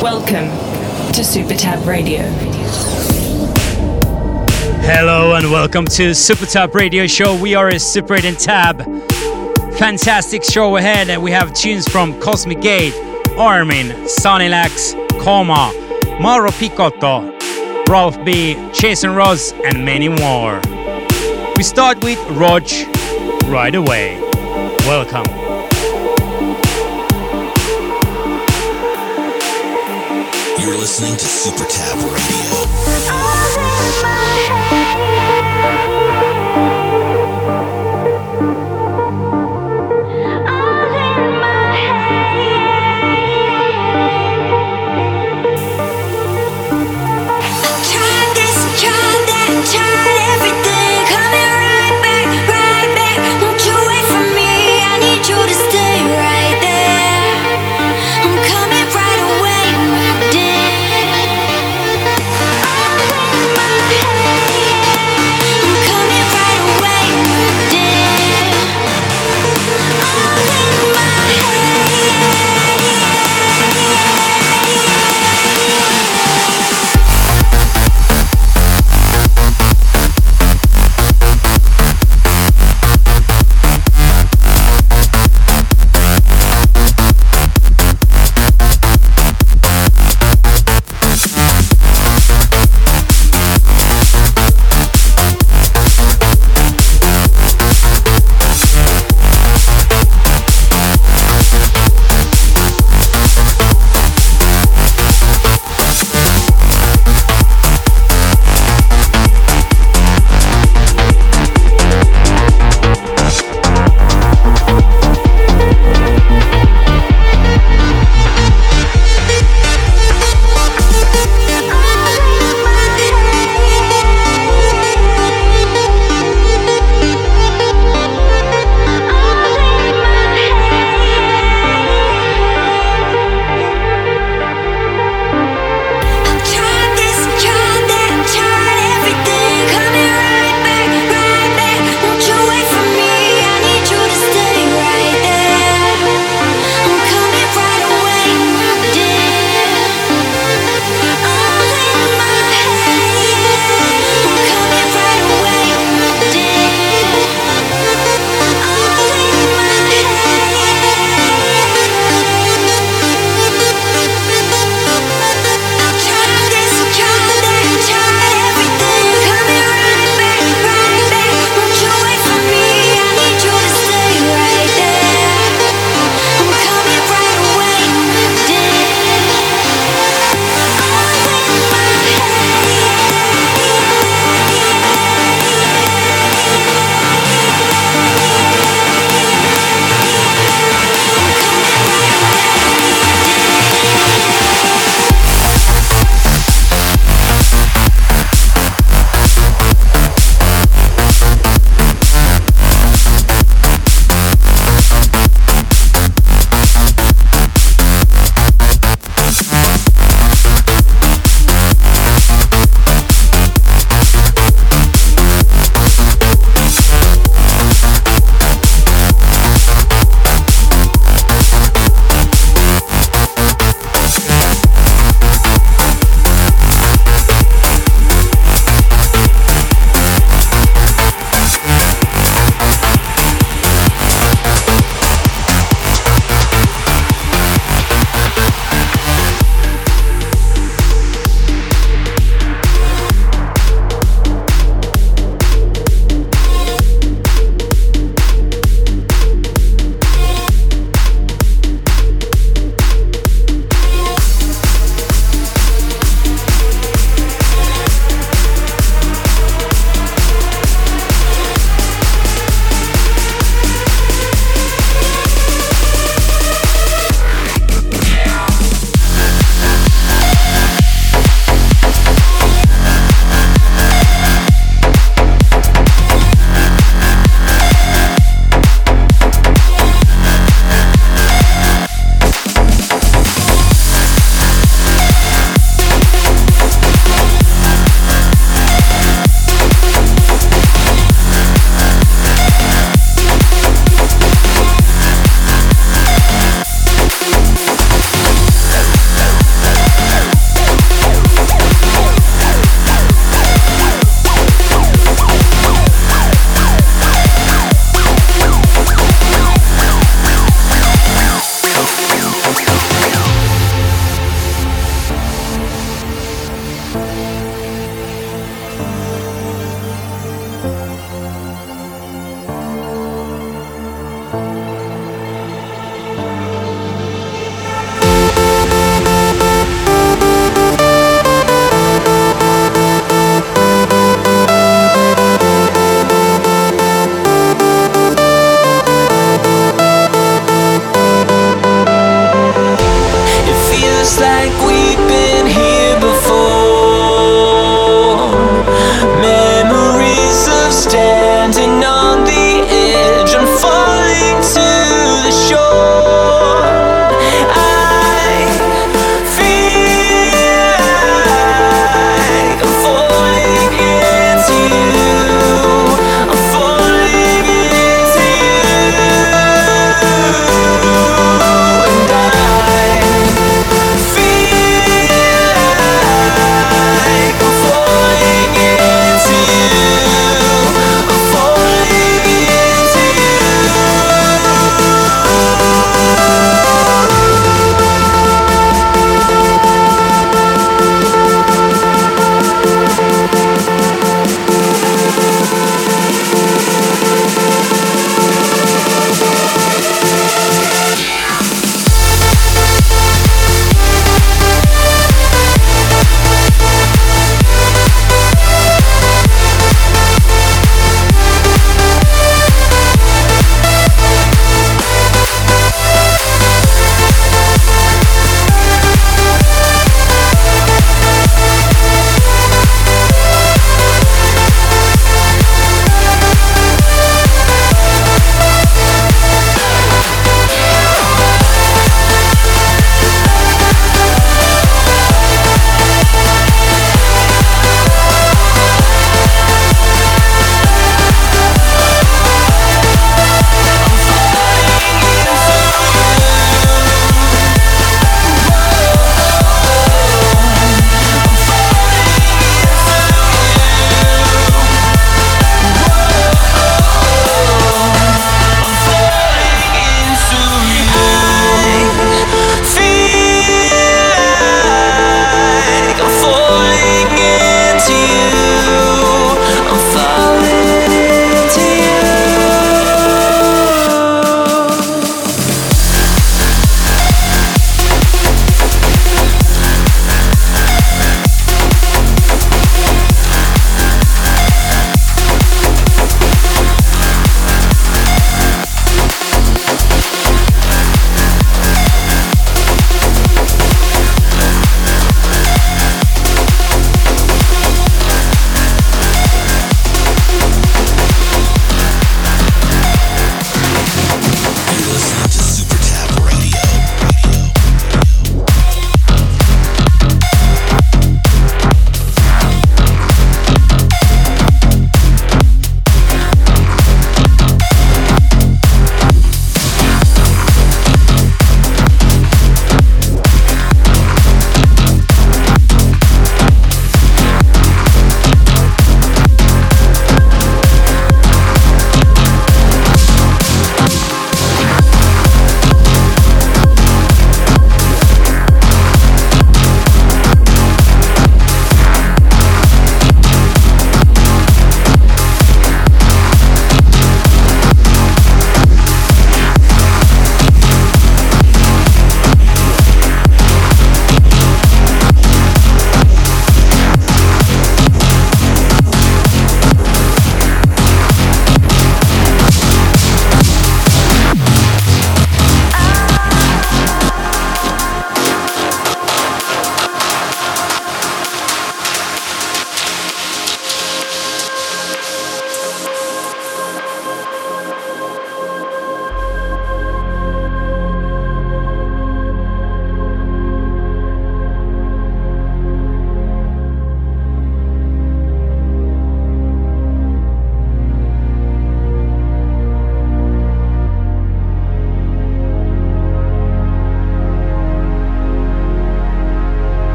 Welcome to SuperTab Radio. Hello and welcome to SuperTab Radio Show. We are a Super 8 and Tab. Fantastic show ahead, and we have tunes from Cosmic Gate, Armin, Sonilax, KhoMha, Mauro Picotto, Ralph B, Jason Ross, and many more. We start with Rodg right away. Welcome. Listening to Super Tab Radio.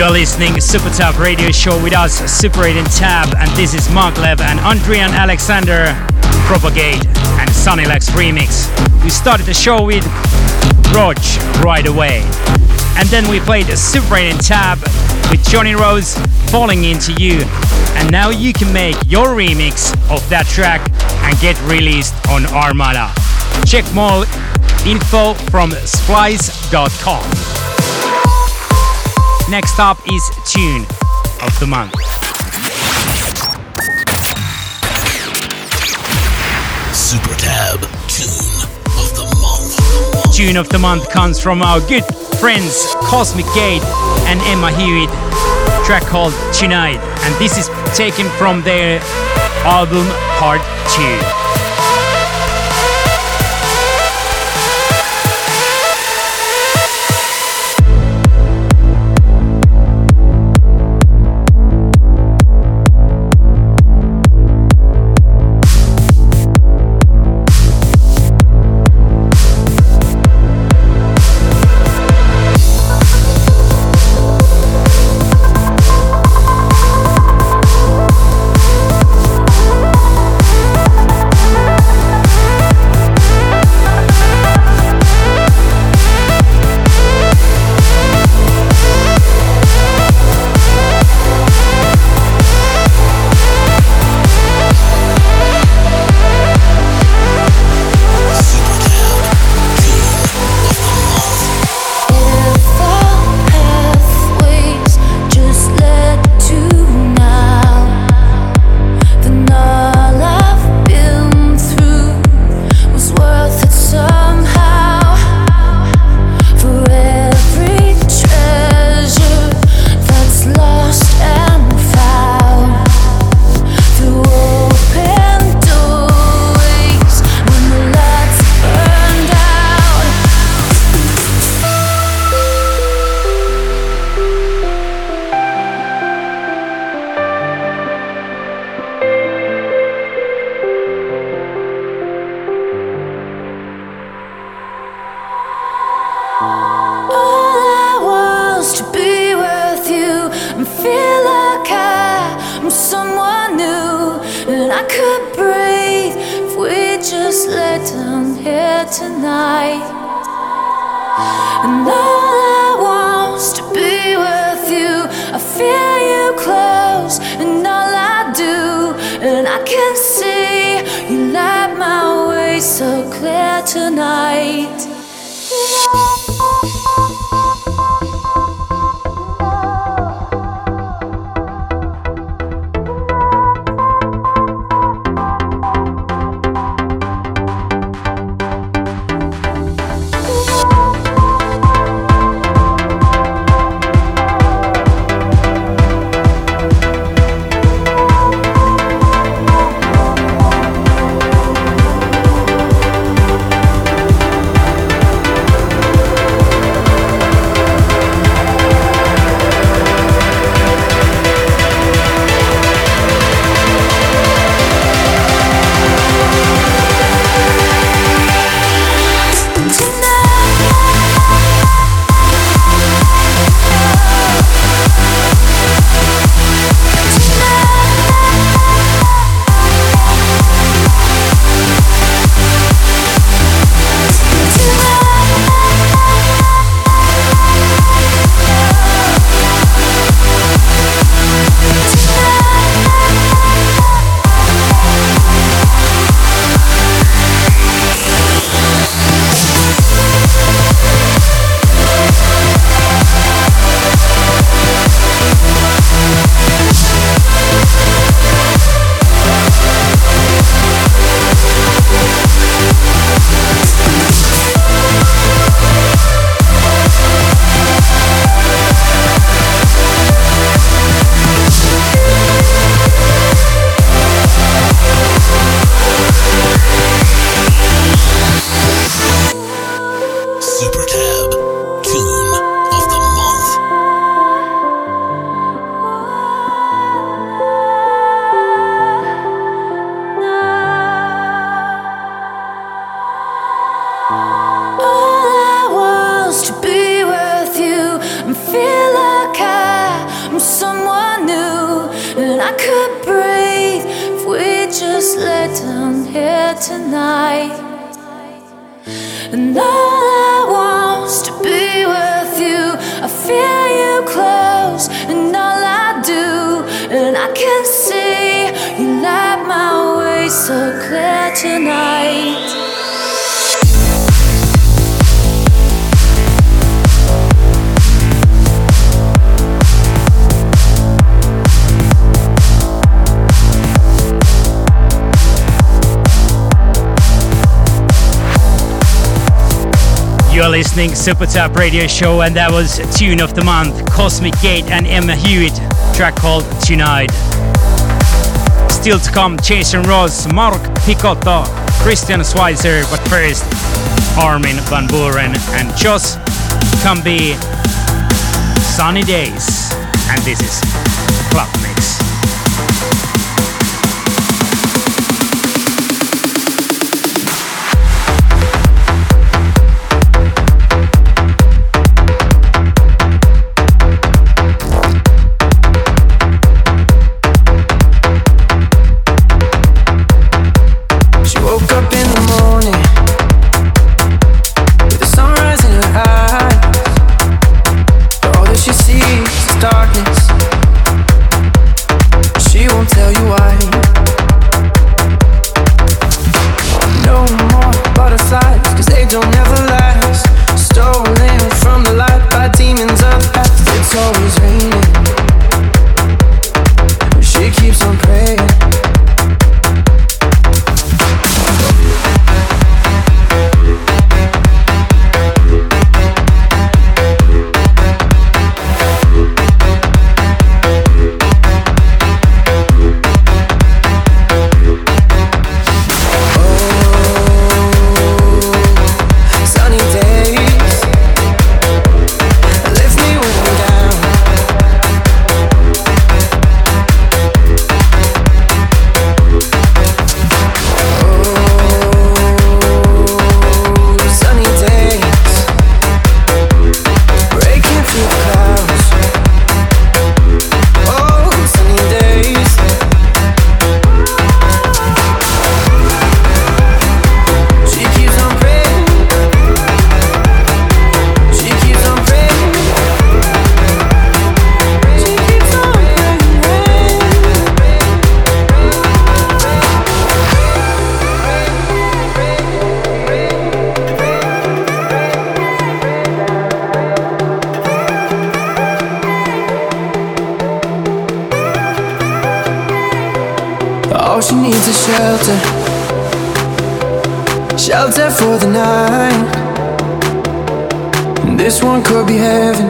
You're listening to Super Tab Radio Show with us, Super 8 and Tab, and this is Maglev and Adrian Alexander, Propagate, and Sunny Lax remix. We started the show with Rodg right away. And then we played Super 8 and Tab with Jonny Rose, Falling Into You. And now you can make your remix of that track and get released on Armada. Check more info from splice.com. Next up is Tune of the Month. Super Tab Tune of the Month. Tune of the Month comes from our good friends Cosmic Gate and Emma Hewitt. Track called Tonight, and this is taken from their album Part 2. You are listening Super Tab Radio Show, and that was Tune of the Month, Cosmic Gate and Emma Hewitt, track called Tonight. Still to come, Jason Ross, Mark Picotto, Christian Schweizer, but first, Armin van Buuren and Josh Cumbee, Sunny Days, and this is Club shelter, shelter for the night. This one could be heaven,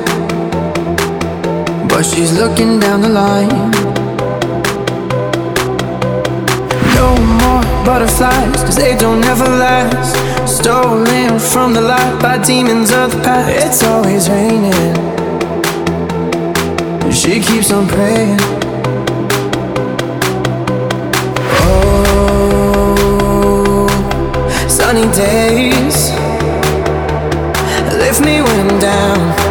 but she's looking down the line. No more butterflies, cause they don't ever last. Stolen from the light by demons of the past. It's always raining, she keeps on praying. sunny days. Lift me when I'm down.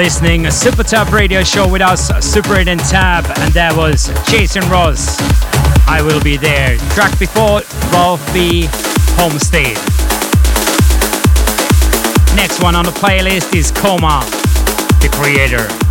Listening Super Tab radio show with us, Super 8 and Tab, and that was Jason Ross. I will be there. Track before Ralphie B. Homestead. Next one on the playlist is KhoMha, the creator.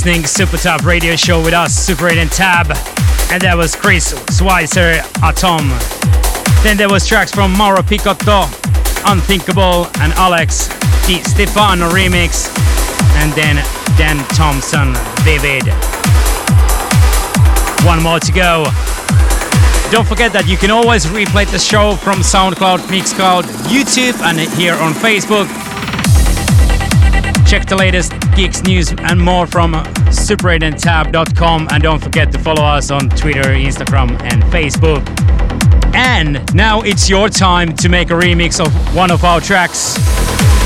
Listening Super Tab Radio Show with us, Super 8 and Tab. And that was Chris Schweizer, Atom. Then there was tracks from Mauro Picotto, Unthinkable, and Alex, Di Stefano remix. And then Dan Thompson, Vivid. One more to go. Don't forget that you can always replay the show from SoundCloud, Mixcloud, YouTube, and here on Facebook. Check the latest news, and more from super8andtab.com. And don't forget to follow us on Twitter, Instagram, and Facebook. And now it's your time to make a remix of one of our tracks,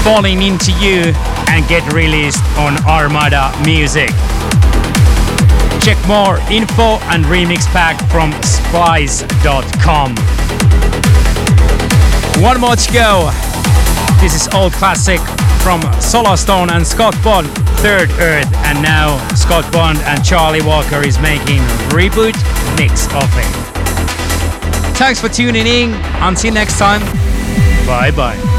Falling Into You, and get released on Armada Music. Check more info and remix pack from splice.com. One more to go. This is old classic from Solarstone and Scott Bond, Third Earth, and now Scott Bond and Charlie Walker is making reboot mix of it. Thanks for tuning in. Until next time, bye bye.